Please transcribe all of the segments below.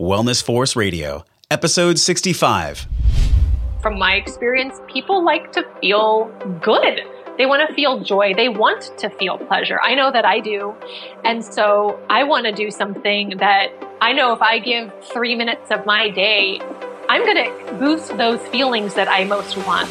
Wellness Force Radio, episode 65. From my experience, people like to feel good. They want to feel joy. They want to feel pleasure. I know that I do. And so I want to do something that I know if I give three minutes of my day, I'm going to boost those feelings that I most want.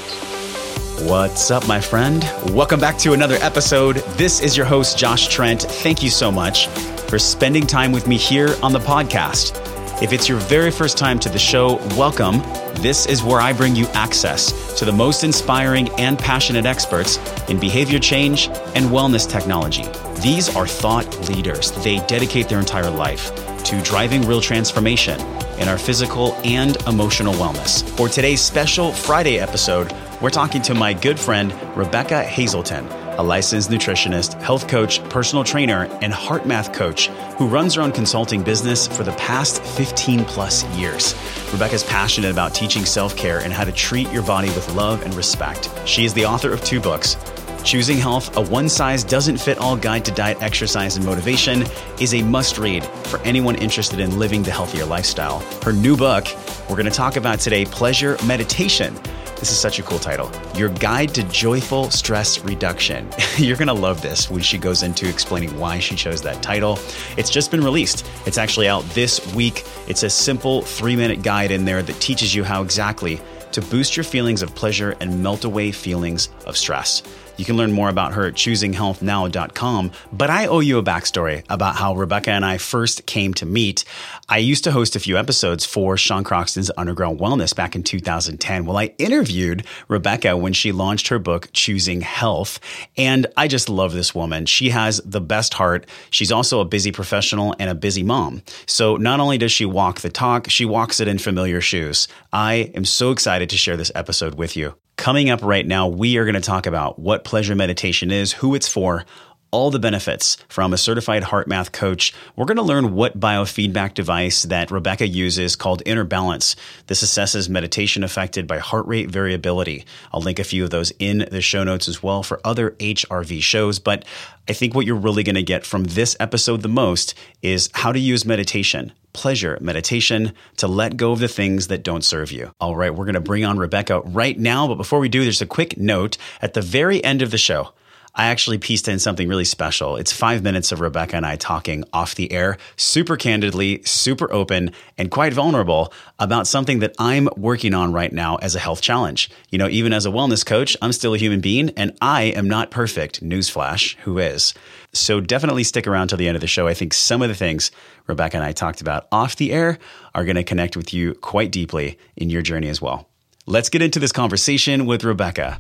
What's up, my friend? Welcome back to another episode. This is your host, Josh Trent. Thank you so much for spending time with me here on the podcast. If it's your very first time to the show, welcome. This is where I bring you access to the most inspiring and passionate experts in behavior change and wellness technology. These are thought leaders. They dedicate their entire life to driving real transformation in our physical and emotional wellness. For today's special Friday episode, we're talking to my good friend, Rebecca Hazelton a licensed nutritionist, health coach, personal trainer, and HeartMath coach who runs her own consulting business for the past 15 plus years. Rebecca's passionate about teaching self care and how to treat your body with love and respect. She is the author of two books. Choosing Health, a one size doesn't fit all guide to diet, exercise, and motivation, is a must read for anyone interested in living the healthier lifestyle. Her new book, we're going to talk about today Pleasure Meditation this is such a cool title. Your Guide to Joyful Stress Reduction. You're going to love this when she goes into explaining why she chose that title. It's just been released. It's actually out this week. It's a simple three minute guide in there that teaches you how exactly to boost your feelings of pleasure and melt away feelings of stress. You can learn more about her at choosinghealthnow.com. But I owe you a backstory about how Rebecca and I first came to meet. I used to host a few episodes for Sean Croxton's Underground Wellness back in 2010. Well, I interviewed Rebecca when she launched her book, Choosing Health. And I just love this woman. She has the best heart. She's also a busy professional and a busy mom. So not only does she walk the talk, she walks it in familiar shoes. I am so excited to share this episode with you. Coming up right now, we are going to talk about what pleasure meditation is, who it's for, all the benefits from a certified HeartMath coach. We're going to learn what biofeedback device that Rebecca uses called Inner Balance. This assesses meditation affected by heart rate variability. I'll link a few of those in the show notes as well for other HRV shows. But I think what you're really going to get from this episode the most is how to use meditation pleasure meditation to let go of the things that don't serve you. All right, we're going to bring on Rebecca right now. But before we do, there's a quick note at the very end of the show. I actually pieced in something really special. It's five minutes of Rebecca and I talking off the air, super candidly, super open, and quite vulnerable about something that I'm working on right now as a health challenge. You know, even as a wellness coach, I'm still a human being and I am not perfect. Newsflash, who is? So definitely stick around till the end of the show. I think some of the things Rebecca and I talked about off the air are going to connect with you quite deeply in your journey as well. Let's get into this conversation with Rebecca.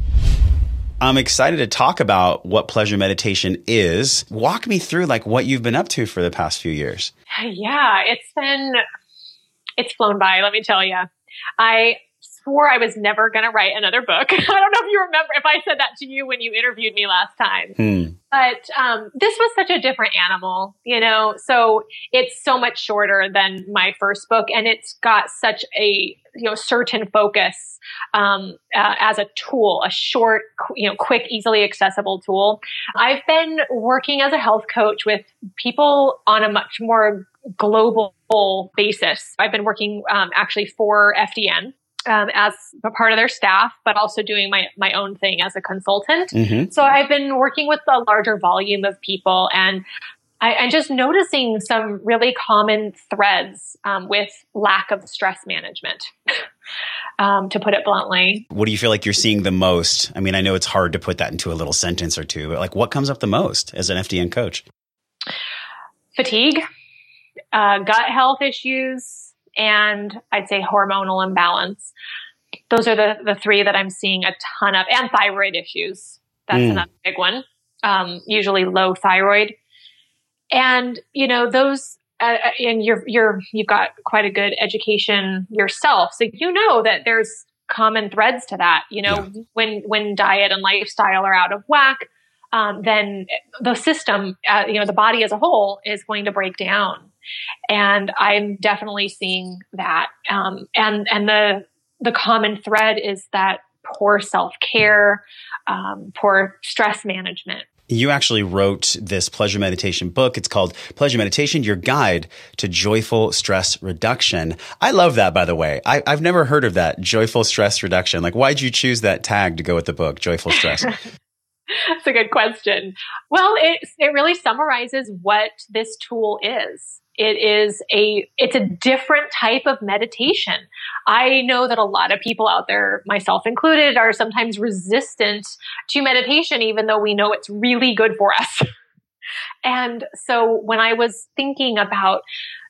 I'm excited to talk about what pleasure meditation is. Walk me through like what you've been up to for the past few years. Yeah, it's been it's flown by, let me tell you. I swore I was never going to write another book. I don't know if you remember if I said that to you when you interviewed me last time. Hmm. But um, this was such a different animal, you know. So it's so much shorter than my first book, and it's got such a you know certain focus um, uh, as a tool, a short, you know, quick, easily accessible tool. I've been working as a health coach with people on a much more global basis. I've been working um, actually for FDN, um, as a part of their staff, but also doing my, my own thing as a consultant. Mm-hmm. So I've been working with a larger volume of people and I, am just noticing some really common threads um, with lack of stress management, um, to put it bluntly. What do you feel like you're seeing the most? I mean, I know it's hard to put that into a little sentence or two, but like what comes up the most as an FDN coach? Fatigue, uh, gut health issues, and I'd say hormonal imbalance. Those are the, the three that I'm seeing a ton of, and thyroid issues. That's mm. another big one. Um, usually low thyroid. And, you know, those, uh, uh, and you're, you're, you've got quite a good education yourself. So you know that there's common threads to that. You know, yeah. when, when diet and lifestyle are out of whack, um, then the system, uh, you know, the body as a whole is going to break down. And I'm definitely seeing that. Um, and, and the, the common thread is that poor self care, um, poor stress management. You actually wrote this pleasure meditation book. It's called Pleasure Meditation, Your Guide to Joyful Stress Reduction. I love that, by the way. I, have never heard of that, joyful stress reduction. Like, why'd you choose that tag to go with the book, Joyful Stress? That's a good question. Well, it, it really summarizes what this tool is. It is a, it's a different type of meditation. I know that a lot of people out there, myself included, are sometimes resistant to meditation, even though we know it's really good for us. and so when I was thinking about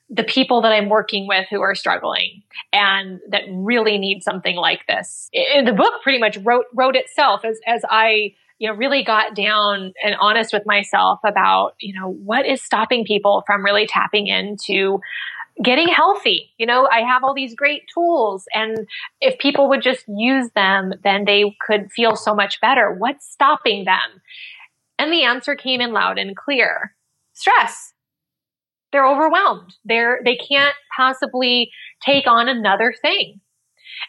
the people that I'm working with who are struggling and that really need something like this, it, the book pretty much wrote, wrote itself as, as I you know, really got down and honest with myself about, you know, what is stopping people from really tapping into getting healthy. You know, I have all these great tools and if people would just use them, then they could feel so much better. What's stopping them? And the answer came in loud and clear. Stress. They're overwhelmed. They're, they can't possibly take on another thing.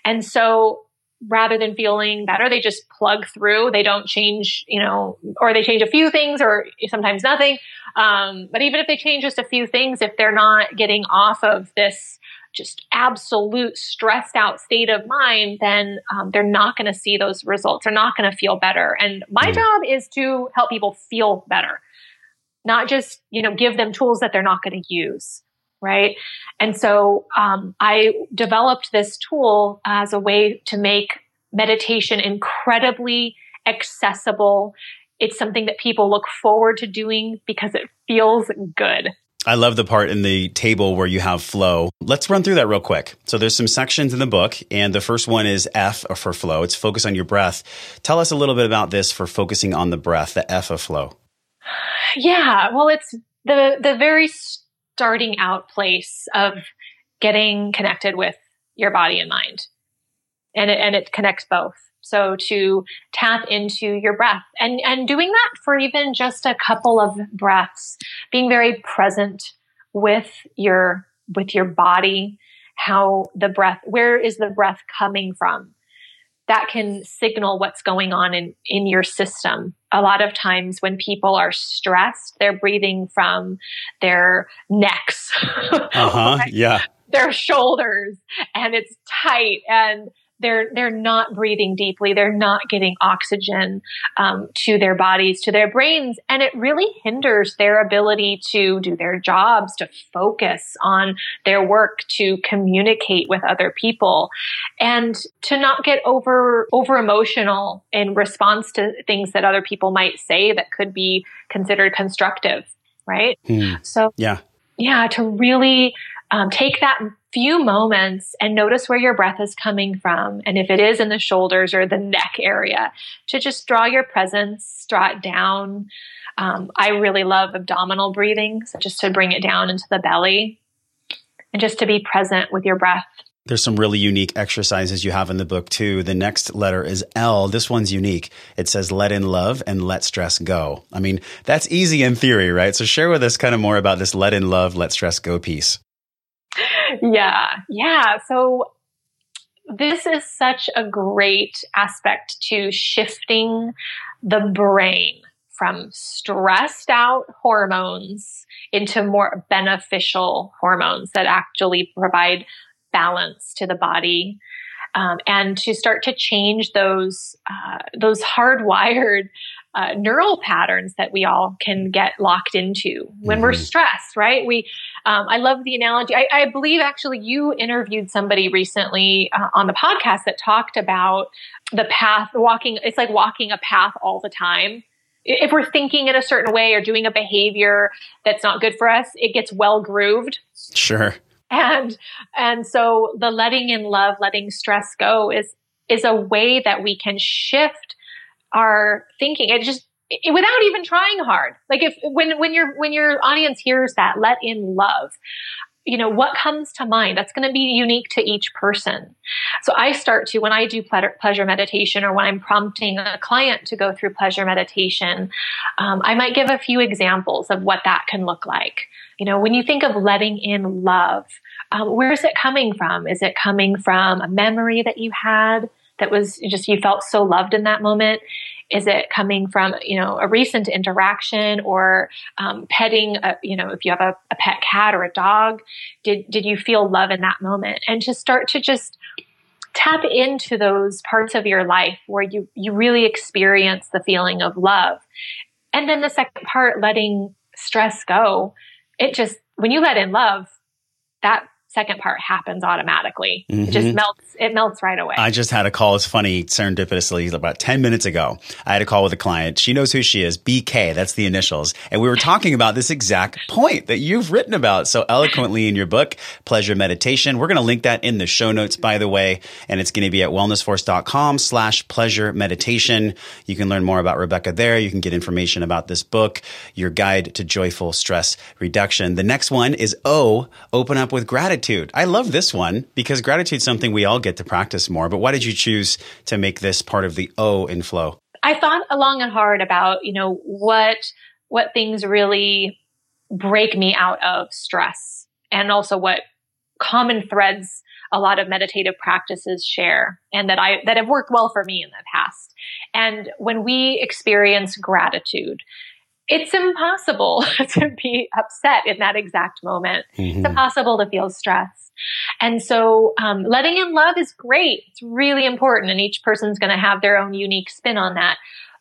And so rather than feeling better, they just plug through. They don't change, you know, or they change a few things or sometimes nothing. Um, but even if they change just a few things, if they're not getting off of this just absolute stressed out state of mind, then um, they're not going to see those results. They're not going to feel better. And my mm. job is to help people feel better, not just, you know, give them tools that they're not going to use right? And so um, I developed this tool as a way to make meditation incredibly accessible. It's something that people look forward to doing because it feels good. I love the part in the table where you have flow. Let's run through that real quick. So there's some sections in the book, and the first one is F for flow. It's focus on your breath. Tell us a little bit about this for focusing on the breath, the F of flow. Yeah, well, it's the the very starting out place of getting connected with your body and mind. And it, and it connects both. So to tap into your breath and, and doing that for even just a couple of breaths, being very present with your, with your body, how the breath, where is the breath coming from? That can signal what's going on in, in your system. A lot of times when people are stressed, they're breathing from their necks. uh-huh. Yeah. Their shoulders and it's tight and they're they're not breathing deeply. They're not getting oxygen um, to their bodies to their brains. And it really hinders their ability to do their jobs to focus on their work to communicate with other people and to not get over over emotional in response to things that other people might say that could be considered constructive right? Hmm. so yeah. yeah to really um, take that few moments and notice where your breath is coming from. And if it is in the shoulders or the neck area, to just draw your presence, draw it down. Um, I really love abdominal breathing, so just to bring it down into the belly and just to be present with your breath. There's some really unique exercises you have in the book too. The next letter is L. This one's unique. It says let in love and let stress go. I mean, that's easy in theory, right? So share with us kind of more about this let in love, let stress go piece yeah. Yeah. So this is such a great aspect to shifting the brain from stressed out hormones into more beneficial hormones that actually provide balance to the body um, and to start to change those uh, those hardwired uh, neural patterns that we all can get locked into when mm-hmm. we're stressed, right? We, um, I love the analogy. I, I, believe actually you interviewed somebody recently uh, on the podcast that talked about the path walking. It's like walking a path all the time. If we're thinking in a certain way or doing a behavior that's not good for us, it gets well grooved. Sure. And, and so the letting in love, letting stress go is, is a way that we can shift our thinking. It just it, without even trying hard. Like if when when your when your audience hears that, let in love. You know, what comes to mind? That's going to be unique to each person. So I start to, when I do pleasure meditation or when I'm prompting a client to go through pleasure meditation, um, I might give a few examples of what that can look like. You know, when you think of letting in love, um, where is it coming from? Is it coming from a memory that you had? that was just you felt so loved in that moment? Is it coming from, you know, a recent interaction or um, petting, a, you know, if you have a, a pet cat or a dog, did, did you feel love in that moment? And to start to just tap into those parts of your life where you, you really experience the feeling of love. And then the second part, letting stress go. It just, when you let in love, that second part happens automatically. Mm-hmm. It just mm-hmm. melts. It melts right away. I just had a call. It's funny, serendipitously, about 10 minutes ago. I had a call with a client. She knows who she is. BK. That's the initials. And we were talking about this exact point that you've written about so eloquently in your book, Pleasure Meditation. We're going to link that in the show notes, by the way. And it's going to be at wellnessforce.com slash pleasure meditation. You can learn more about Rebecca there. You can get information about this book, your guide to joyful stress reduction. The next one is O, open up with gratitude gratitude. I love this one because gratitude is something we all get to practice more. But why did you choose to make this part of the O in flow? I thought long and hard about, you know, what what things really break me out of stress and also what common threads a lot of meditative practices share and that I that have worked well for me in the past. And when we experience gratitude, it's impossible to be upset in that exact moment. Mm-hmm. It's impossible to feel stress. And so, um, letting in love is great. It's really important. And each person's going to have their own unique spin on that.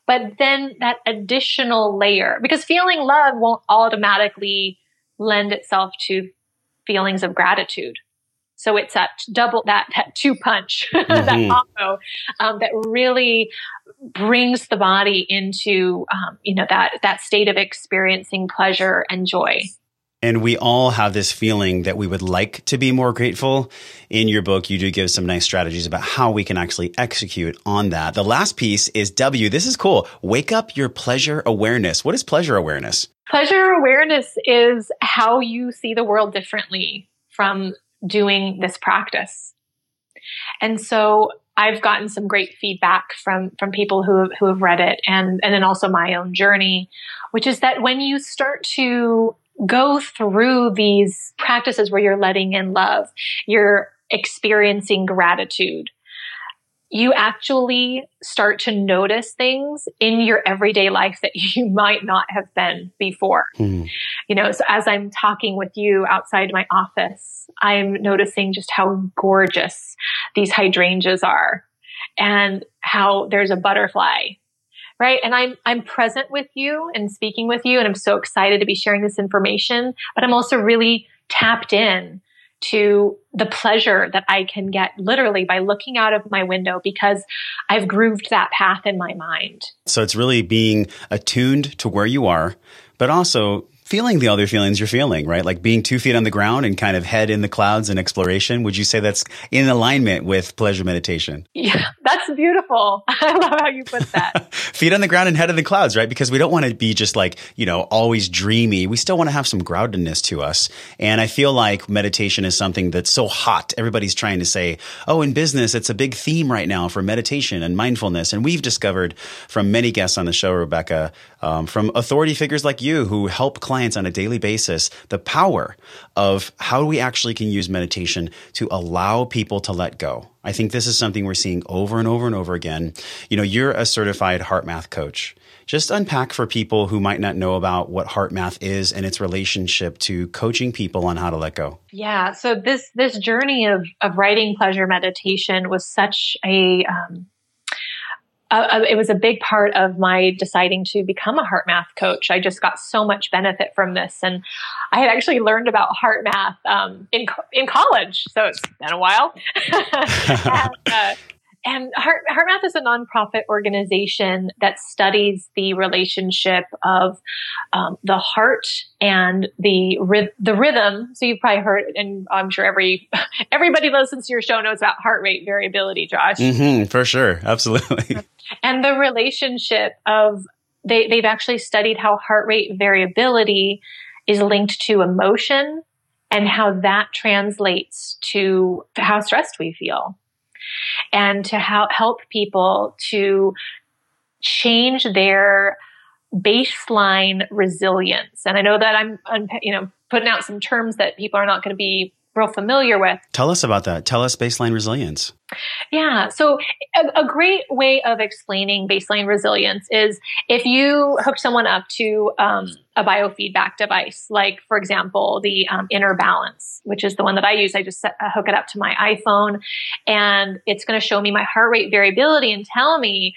But then that additional layer, because feeling love won't automatically lend itself to feelings of gratitude. So it's that double, that, that two punch, mm-hmm. that combo, um, that really brings the body into, um, you know, that, that state of experiencing pleasure and joy. And we all have this feeling that we would like to be more grateful. In your book, you do give some nice strategies about how we can actually execute on that. The last piece is W. This is cool. Wake up your pleasure awareness. What is pleasure awareness? Pleasure awareness is how you see the world differently from doing this practice. And so I've gotten some great feedback from from people who who have read it and and then also my own journey, which is that when you start to go through these practices where you're letting in love, you're experiencing gratitude, you actually start to notice things in your everyday life that you might not have been before. Mm. You know, so as I'm talking with you outside my office, I'm noticing just how gorgeous these hydrangeas are and how there's a butterfly. Right. And I'm, I'm present with you and speaking with you. And I'm so excited to be sharing this information, but I'm also really tapped in to the pleasure that I can get literally by looking out of my window because I've grooved that path in my mind. So it's really being attuned to where you are, but also feeling the other feelings you're feeling, right? Like being two feet on the ground and kind of head in the clouds and exploration. Would you say that's in alignment with pleasure meditation? Yeah, that's beautiful. I love how you put that. feet on the ground and head in the clouds, right? Because we don't want to be just like, you know, always dreamy. We still want to have some groundedness to us. And I feel like meditation is something that's so hot. Everybody's trying to say, oh, in business, it's a big theme right now for meditation and mindfulness. And we've discovered from many guests on the show, Rebecca, um, from authority figures like you who help clients on a daily basis the power of how we actually can use meditation to allow people to let go. I think this is something we're seeing over and over and over again. You know, you're a certified HeartMath coach. Just unpack for people who might not know about what HeartMath is and its relationship to coaching people on how to let go. Yeah. So this this journey of of writing pleasure meditation was such a um, uh, it was a big part of my deciding to become a HeartMath coach. I just got so much benefit from this, and I had actually learned about HeartMath um, in in college, so it's been a while. and, uh, and Heart, HeartMath is a nonprofit organization that studies the relationship of um, the heart and the the rhythm. So you've probably heard, and I'm sure every everybody listens to your show knows about heart rate variability, Josh. Mm-hmm, for sure, absolutely. And the relationship of they they've actually studied how heart rate variability is linked to emotion and how that translates to how stressed we feel and to help people to change their baseline resilience. And I know that I'm, you know, putting out some terms that people are not going to be real familiar with. Tell us about that. Tell us baseline resilience. Yeah. So, a, a, great way of explaining baseline resilience is if you hook someone up to um, a biofeedback device, like, for example, the um, Inner Balance, which is the one that I use. I just set, uh, hook it up to my iPhone and it's going to show me my heart rate variability and tell me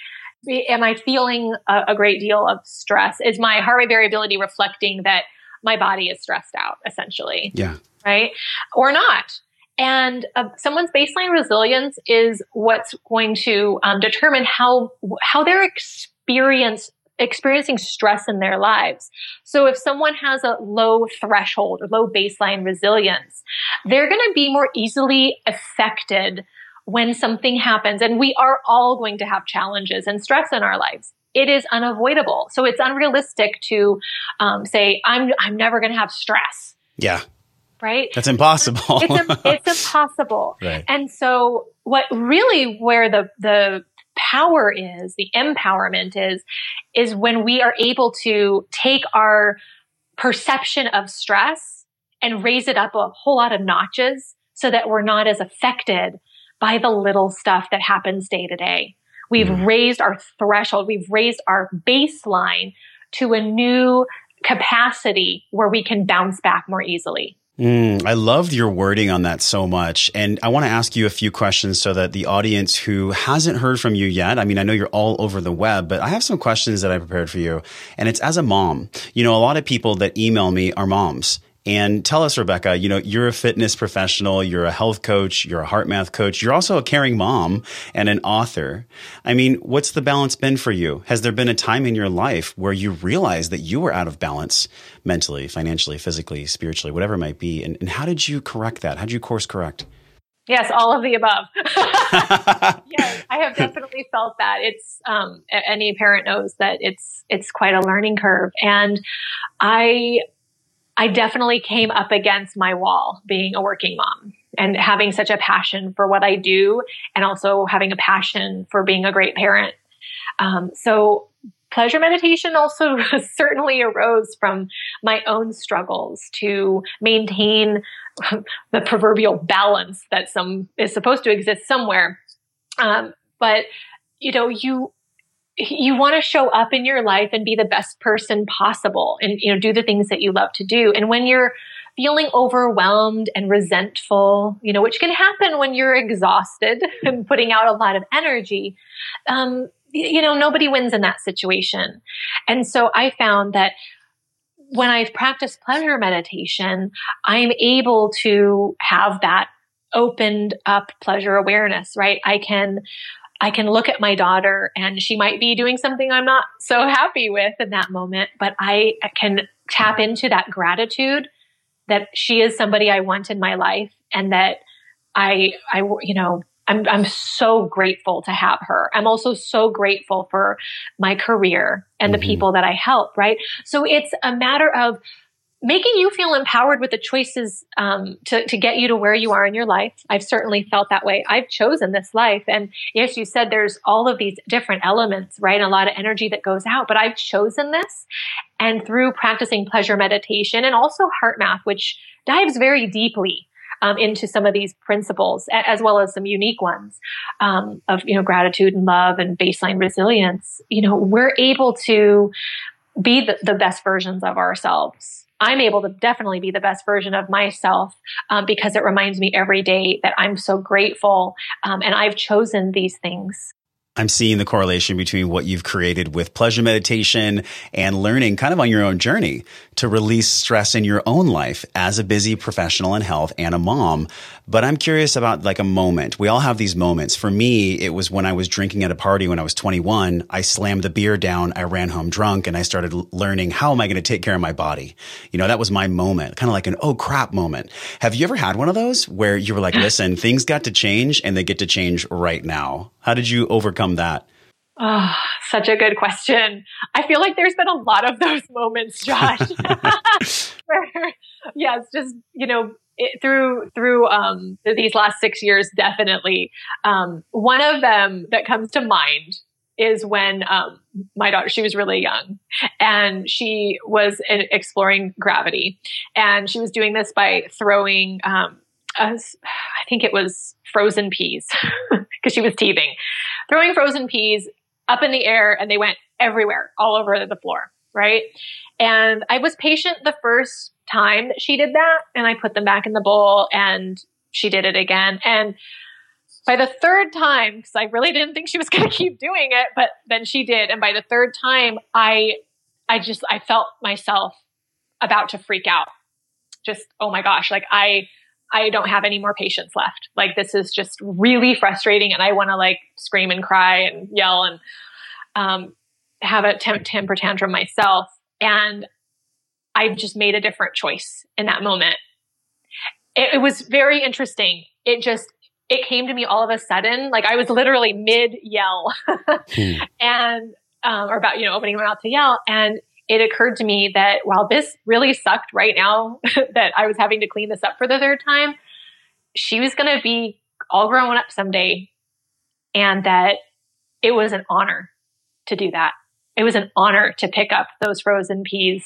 am I feeling a, a great deal of stress? Is my heart rate variability reflecting that my body is stressed out, essentially? Yeah. Right? Or not? And uh, someone's baseline resilience is what's going to um, determine how how their experience experiencing stress in their lives. So if someone has a low threshold or low baseline resilience, they're going to be more easily affected when something happens. And we are all going to have challenges and stress in our lives. It is unavoidable. So it's unrealistic to um, say, I'm, I'm never going to have stress. Yeah right? That's impossible. it's, it's impossible. Right. And so what really where the the power is, the empowerment is, is when we are able to take our perception of stress and raise it up a whole lot of notches so that we're not as affected by the little stuff that happens day to day. We've mm. raised our threshold. We've raised our baseline to a new capacity where we can bounce back more easily. Mm, I loved your wording on that so much. And I want to ask you a few questions so that the audience who hasn't heard from you yet, I mean, I know you're all over the web, but I have some questions that I prepared for you. And it's as a mom. You know, a lot of people that email me are moms and tell us, Rebecca, you know, you're a fitness professional, you're a health coach, you're a HeartMath coach, you're also a caring mom and an author. I mean, what's the balance been for you? Has there been a time in your life where you realized that you were out of balance mentally, financially, physically, spiritually, whatever it might be? And, and how did you correct that? How did you course correct? Yes, all of the above. yes, I have definitely felt that. It's um, any parent knows that it's it's quite a learning curve, and I I definitely came up against my wall being a working mom and having such a passion for what I do and also having a passion for being a great parent. Um, so pleasure meditation also certainly arose from my own struggles to maintain the proverbial balance that some is supposed to exist somewhere. Um, but you know, you you want to show up in your life and be the best person possible and you know do the things that you love to do. And when you're feeling overwhelmed and resentful you know which can happen when you're exhausted and putting out a lot of energy um, you know nobody wins in that situation. And so i found that when i've practiced pleasure meditation i'm able to have that opened up pleasure awareness right? I can I can look at my daughter and she might be doing something I'm not so happy with in that moment, but I can tap into that gratitude that she is somebody I want in my life and that I, I, you know, I'm, I'm so grateful to have her. I'm also so grateful for my career and mm-hmm. the people that I help, right? So it's a matter of making you feel empowered with the choices um, to, to get you to where you are in your life. I've certainly felt that way. I've chosen this life. And yes, you said there's all of these different elements, right? A lot of energy that goes out, but I've chosen this. And through practicing pleasure meditation and also HeartMath, which dives very deeply um, into some of these principles, as well as some unique ones um, of you know gratitude and love and baseline resilience. You know, we're able to be the, the best versions of ourselves I'm able to definitely be the best version of myself um, because it reminds me every day that I'm so grateful um, and I've chosen these things. I'm seeing the correlation between what you've created with pleasure meditation and learning kind of on your own journey to release stress in your own life as a busy professional in health and a mom. But I'm curious about like a moment. We all have these moments. For me, it was when I was drinking at a party when I was 21. I slammed the beer down. I ran home drunk and I started learning how am I going to take care of my body? You know, that was my moment, kind of like an oh crap moment. Have you ever had one of those where you were like, listen, things got to change and they get to change right now? How did you overcome that? Oh, such a good question. I feel like there's been a lot of those moments, Josh. Where, yes, just you know, it, through through um, these last six years, definitely. Um, one of them that comes to mind is when um, my daughter she was really young and she was exploring gravity and she was doing this by throwing um, I think it was frozen peas because she was teething, throwing frozen peas up in the air and they went everywhere, all over the floor. Right. And I was patient the first time that she did that and I put them back in the bowl and she did it again. And by the third time, because I really didn't think she was going to keep doing it, but then she did. And by the third time, I, I just, I felt myself about to freak out. Just, oh my gosh, like I, I don't have any more patience left. Like this is just really frustrating, and I want to like scream and cry and yell and um, have a temp- temper tantrum myself. And I just made a different choice in that moment. It, it was very interesting. It just it came to me all of a sudden, like I was literally mid yell, hmm. and um, or about you know opening my mouth to yell, and it occurred to me that while this really sucked right now that I was having to clean this up for the third time, she was going to be all grown up someday and that it was an honor to do that. It was an honor to pick up those frozen peas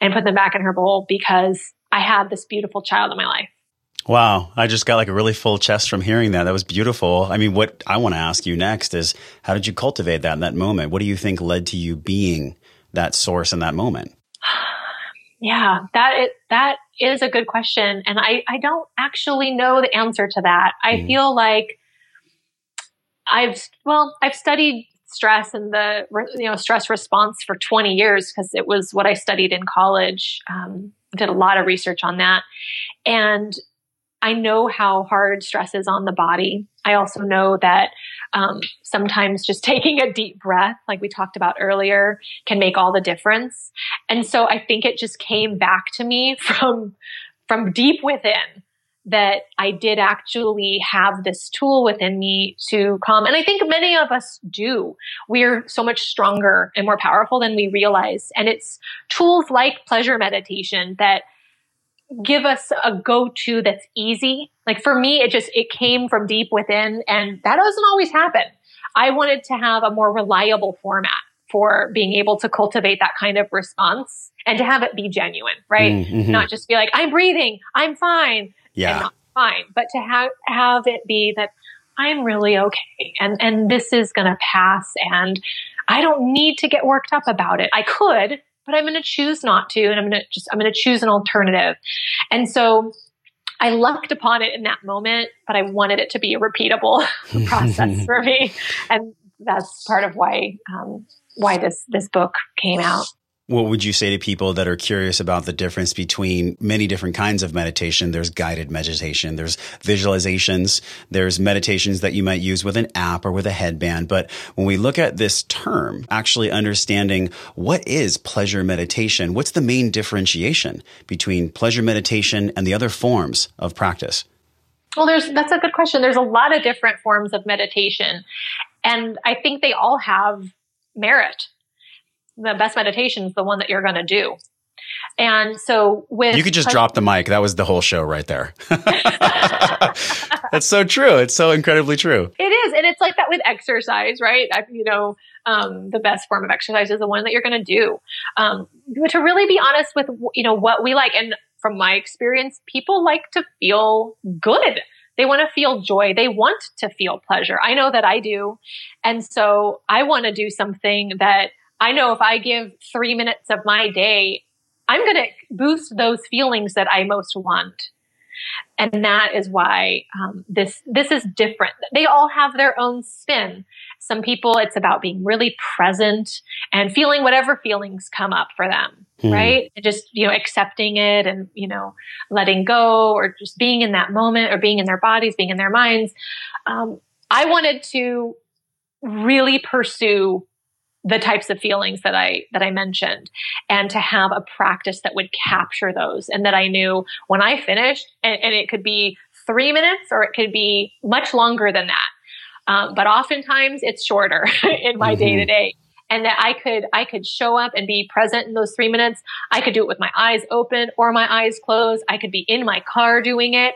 and put them back in her bowl because I had this beautiful child in my life. Wow. I just got like a really full chest from hearing that. That was beautiful. I mean, what I want to ask you next is how did you cultivate that in that moment? What do you think led to you being that source in that moment? Yeah, that is, that is a good question. And I, I don't actually know the answer to that. I mm. feel like I've, well, I've studied stress and the, you know, stress response for 20 years because it was what I studied in college. Um, did a lot of research on that. And I know how hard stress is on the body. I also know that um, sometimes just taking a deep breath, like we talked about earlier, can make all the difference. And so I think it just came back to me from from deep within that I did actually have this tool within me to calm. And I think many of us do. We're so much stronger and more powerful than we realize. And it's tools like pleasure meditation that give us a go-to that's easy. Like for me, it just, it came from deep within and that doesn't always happen. I wanted to have a more reliable format for being able to cultivate that kind of response and to have it be genuine, right? Mm-hmm. Not just be like, I'm breathing, I'm fine. Yeah. fine, but to have, have it be that I'm really okay and, and this is going to pass and I don't need to get worked up about it. I could, but I'm going to choose not to. And I'm going to just, I'm going to choose an alternative. And so I lucked upon it in that moment, but I wanted it to be a repeatable process for me. And that's part of why, um, why this, this book came out. What would you say to people that are curious about the difference between many different kinds of meditation? There's guided meditation, there's visualizations, there's meditations that you might use with an app or with a headband. But when we look at this term, actually understanding what is pleasure meditation, what's the main differentiation between pleasure meditation and the other forms of practice? Well, there's that's a good question. There's a lot of different forms of meditation, and I think they all have merit the best meditation is the one that you're going to do. And so with You could just drop the mic. That was the whole show right there. That's so true. It's so incredibly true. It is. And it's like that with exercise, right? I, you know, um, the best form of exercise is the one that you're going to do. Um, to really be honest with, you know, what we like. And from my experience, people like to feel good. They want to feel joy. They want to feel pleasure. I know that I do. And so I want to do something that I know if I give three minutes of my day, I'm going to boost those feelings that I most want. And that is why um, this this is different. They all have their own spin. Some people, it's about being really present and feeling whatever feelings come up for them, hmm. right? And just you know accepting it and you know letting go, or just being in that moment, or being in their bodies, being in their minds. Um, I wanted to really pursue the types of feelings that I that I mentioned and to have a practice that would capture those and that I knew when I finished and, and it could be three minutes or it could be much longer than that. Um, but oftentimes it's shorter in my day to day and that I could I could show up and be present in those three minutes. I could do it with my eyes open or my eyes closed. I could be in my car doing it,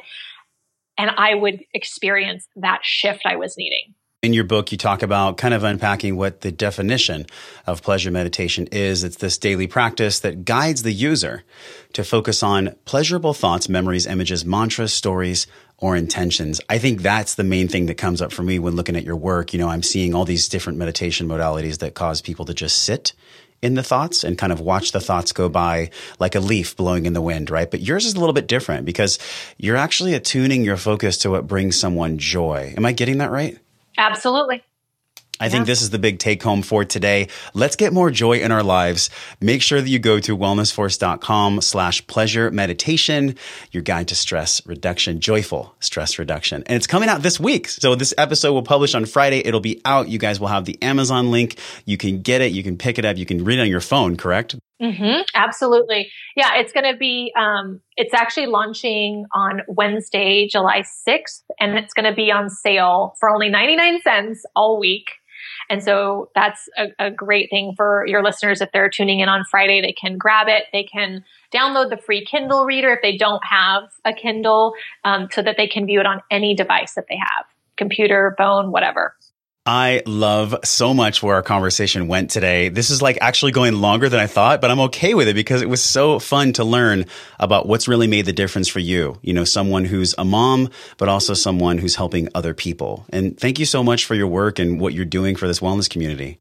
and I would experience that shift I was needing In your book, you talk about kind of unpacking what the definition of pleasure meditation is. It's this daily practice that guides the user to focus on pleasurable thoughts, memories, images, mantras, stories, or intentions. I think that's the main thing that comes up for me when looking at your work. You know, I'm seeing all these different meditation modalities that cause people to just sit in the thoughts and kind of watch the thoughts go by like a leaf blowing in the wind, right? But yours is a little bit different because you're actually attuning your focus to what brings someone joy. Am I getting that right? Absolutely. I yeah. think this is the big take home for today. Let's get more joy in our lives. Make sure that you go to wellnessforce.com slash pleasure meditation, your guide to stress reduction, joyful stress reduction. And it's coming out this week. So this episode will publish on Friday. It'll be out. You guys will have the Amazon link. You can get it. You can pick it up. You can read it on your phone, correct? Mm-hmm, absolutely. Yeah, it's going to be, um, it's actually launching on Wednesday, July 6th, and it's going to be on sale for only 99 cents all week. And so that's a, a, great thing for your listeners. If they're tuning in on Friday, they can grab it. They can download the free Kindle reader if they don't have a Kindle um, so that they can view it on any device that they have computer, phone, whatever. I love so much where our conversation went today. This is like actually going longer than I thought, but I'm okay with it because it was so fun to learn about what's really made the difference for you. You know, someone who's a mom, but also someone who's helping other people. And thank you so much for your work and what you're doing for this wellness community.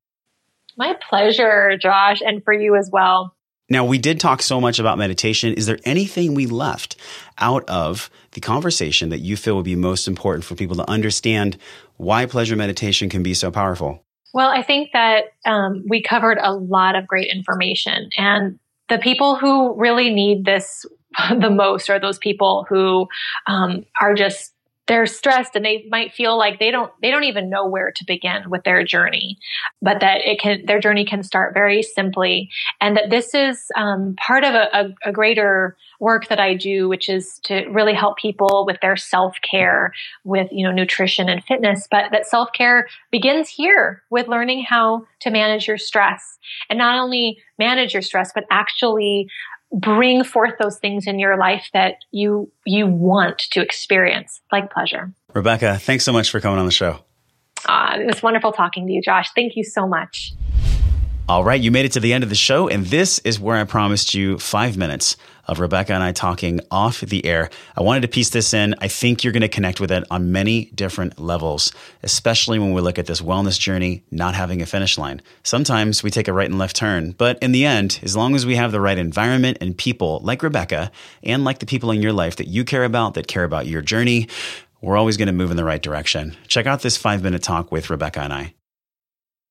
My pleasure, Josh, and for you as well. Now, we did talk so much about meditation. Is there anything we left out of the conversation that you feel would be most important for people to understand why pleasure meditation can be so powerful? Well, I think that um, we covered a lot of great information. And the people who really need this the most are those people who um, are just they're stressed and they might feel like they don't they don't even know where to begin with their journey but that it can their journey can start very simply. And that this is um, part of a, a, a, greater work that i do which is to really help people with their self-care with you know nutrition and fitness but that self-care begins here with learning how to manage your stress. And not only manage your stress but actually bring forth those things in your life that you you want to experience like pleasure. Rebecca thanks so much for coming on the show. Uh, it was wonderful talking to you josh. Thank you so much. All right, you made it to the end of the show, and this is where I promised you five minutes of Rebecca and I talking off the air. I wanted to piece this in. I think you're going to connect with it on many different levels, especially when we look at this wellness journey not having a finish line. Sometimes we take a right and left turn, but in the end, as long as we have the right environment and people like Rebecca and like the people in your life that you care about, that care about your journey, we're always going to move in the right direction. Check out this five minute talk with Rebecca and I.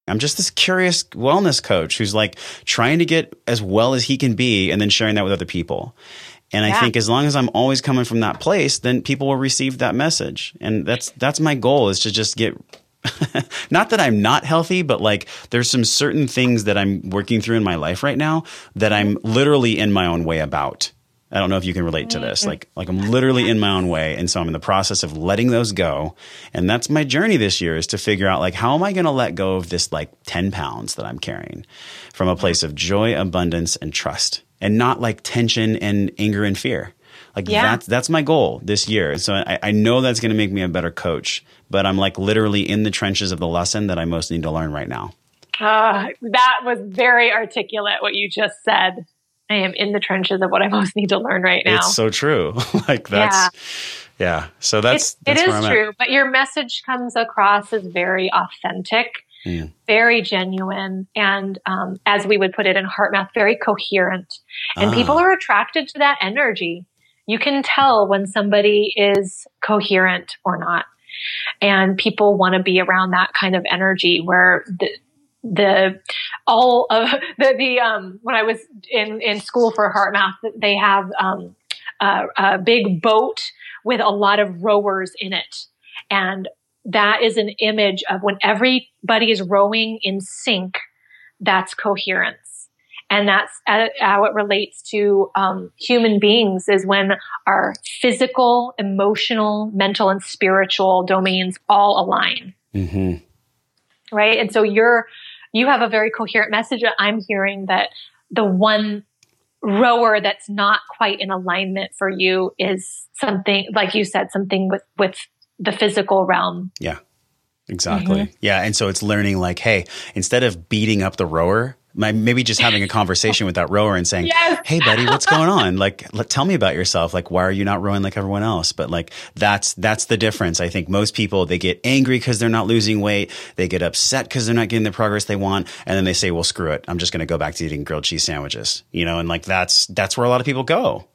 I'm just this curious wellness coach who's like trying to get as well as he can be and then sharing that with other people. And yeah. I think as long as I'm always coming from that place, then people will receive that message. And that's that's my goal is to just get not that I'm not healthy, but like there's some certain things that I'm working through in my life right now that I'm mm-hmm. literally in my own way about. I don't know if you can relate to this. Mm-hmm. Like, like I'm literally in my own way. And so I'm in the process of letting those go. And that's my journey this year is to figure out like, how am I going to let go of this like 10 pounds that I'm carrying from a place of joy, abundance, and trust and not like tension and anger and fear. Like yeah. that's, that's my goal this year. So I, I know that's going to make me a better coach, but I'm like literally in the trenches of the lesson that I most need to learn right now. Uh, that was very articulate what you just said. I am in the trenches of what I most need to learn right now. It's so true. like that's yeah. yeah. So that's, that's it is true. At. But your message comes across as very authentic, mm. very genuine, and um, as we would put it in HeartMath, very coherent. And ah. people are attracted to that energy. You can tell when somebody is coherent or not. And people want to be around that kind of energy where the, the all of the the um when I was in in school for HeartMath, they have um a, a big boat with a lot of rowers in it, and that is an image of when everybody is rowing in sync. That's coherence. And that's how it relates to um, human beings is when our physical, emotional, mental, and spiritual domains all align. Mm-hmm. Right. And so you're, you have a very coherent message. I'm hearing that the one rower that's not quite in alignment for you is something, like you said, something with, with the physical realm. Yeah. Exactly. Mm-hmm. Yeah. And so it's learning like, hey, instead of beating up the rower, maybe just having a conversation with that rower and saying, yes. "Hey, buddy, what's going on? Like, let, tell me about yourself. Like, why are you not rowing like everyone else?" But like, that's that's the difference. I think most people they get angry because they're not losing weight. They get upset because they're not getting the progress they want, and then they say, "Well, screw it. I'm just going to go back to eating grilled cheese sandwiches." You know, and like that's that's where a lot of people go.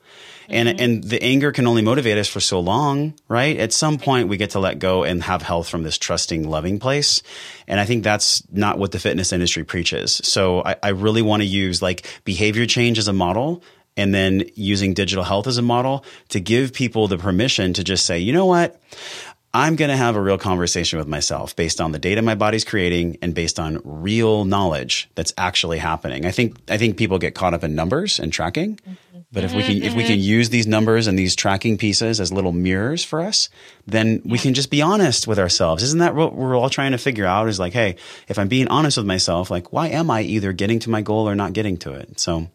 And, mm-hmm. and the anger can only motivate us for so long, right? At some point, we get to let go and have health from this trusting, loving place. And I think that's not what the fitness industry preaches. So I, I really want to use like behavior change as a model and then using digital health as a model to give people the permission to just say, you know what? I'm going to have a real conversation with myself based on the data my body's creating and based on real knowledge that's actually happening. I think I think people get caught up in numbers and tracking. Mm-hmm. But if we can if we can mm-hmm. use these numbers and these tracking pieces as little mirrors for us, then we can just be honest with ourselves. Isn't that what we're all trying to figure out is like, hey, if I'm being honest with myself, like why am I either getting to my goal or not getting to it? So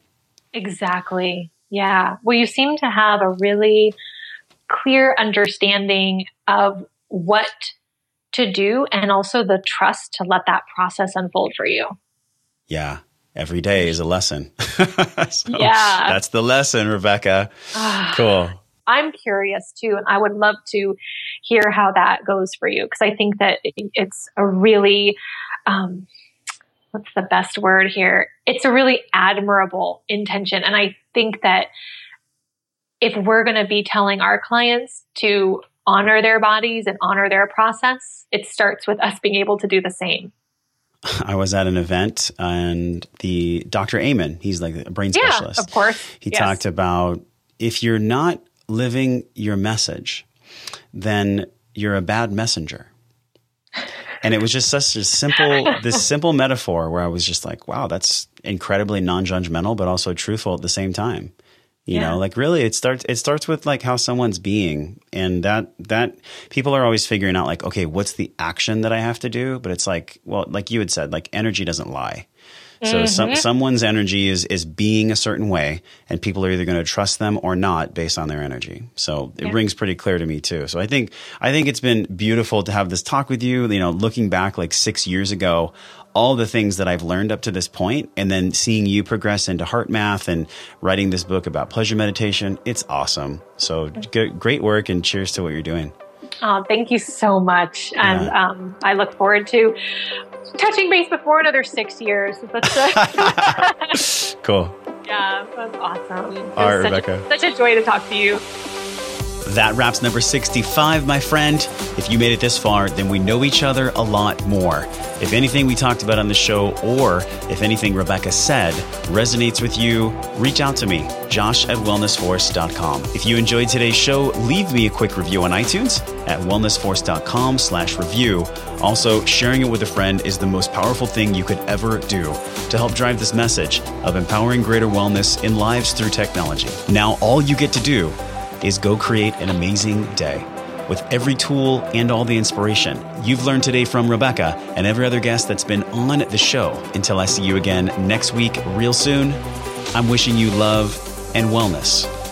Exactly. Yeah. Well, you seem to have a really clear understanding of what to do and also the trust to let that process unfold for you. Yeah. Every day is a lesson. so yeah. That's the lesson, Rebecca. Ah. cool. I'm curious too, and I would love to hear how that goes for you because I think that it's a really, um, what's the best word here? It's a really admirable intention. And I think that if we're going to be telling our clients to honor their bodies and honor their process, it starts with us being able to do the same. I was at an event and the Dr. Amen, he's like a brain yeah, specialist. Of course. He yes. talked about if you're not living your message, then you're a bad messenger. And it was just such a simple, this simple metaphor where I was just like, wow, that's incredibly non judgmental, but also truthful at the same time. You yeah. know, like really it starts it starts with like how someone's being and that that people are always figuring out like okay, what's the action that I have to do? But it's like, well, like you had said, like energy doesn't lie. So mm-hmm. some, someone's energy is is being a certain way, and people are either going to trust them or not based on their energy. So it yeah. rings pretty clear to me too. So I think I think it's been beautiful to have this talk with you. You know, looking back like six years ago, all the things that I've learned up to this point, and then seeing you progress into HeartMath and writing this book about pleasure meditation, it's awesome. So great work, and cheers to what you're doing. Oh, thank you so much. And yeah. um, I look forward to touching base before another six years. cool. Yeah, that's awesome. All right, such, Rebecca. Such a joy to talk to you. That wraps number 65, my friend. If you made it this far, then we know each other a lot more. If anything we talked about on the show, or if anything Rebecca said resonates with you, reach out to me, josh at wellnessforce.com. If you enjoyed today's show, leave me a quick review on iTunes at wellnessforce.com slash review. Also, sharing it with a friend is the most powerful thing you could ever do to help drive this message of empowering greater wellness in lives through technology. Now, all you get to do is go create an amazing day with every tool and all the inspiration you've learned today from Rebecca and every other guest that's been on the show. Until I see you again next week, real soon, I'm wishing you love and wellness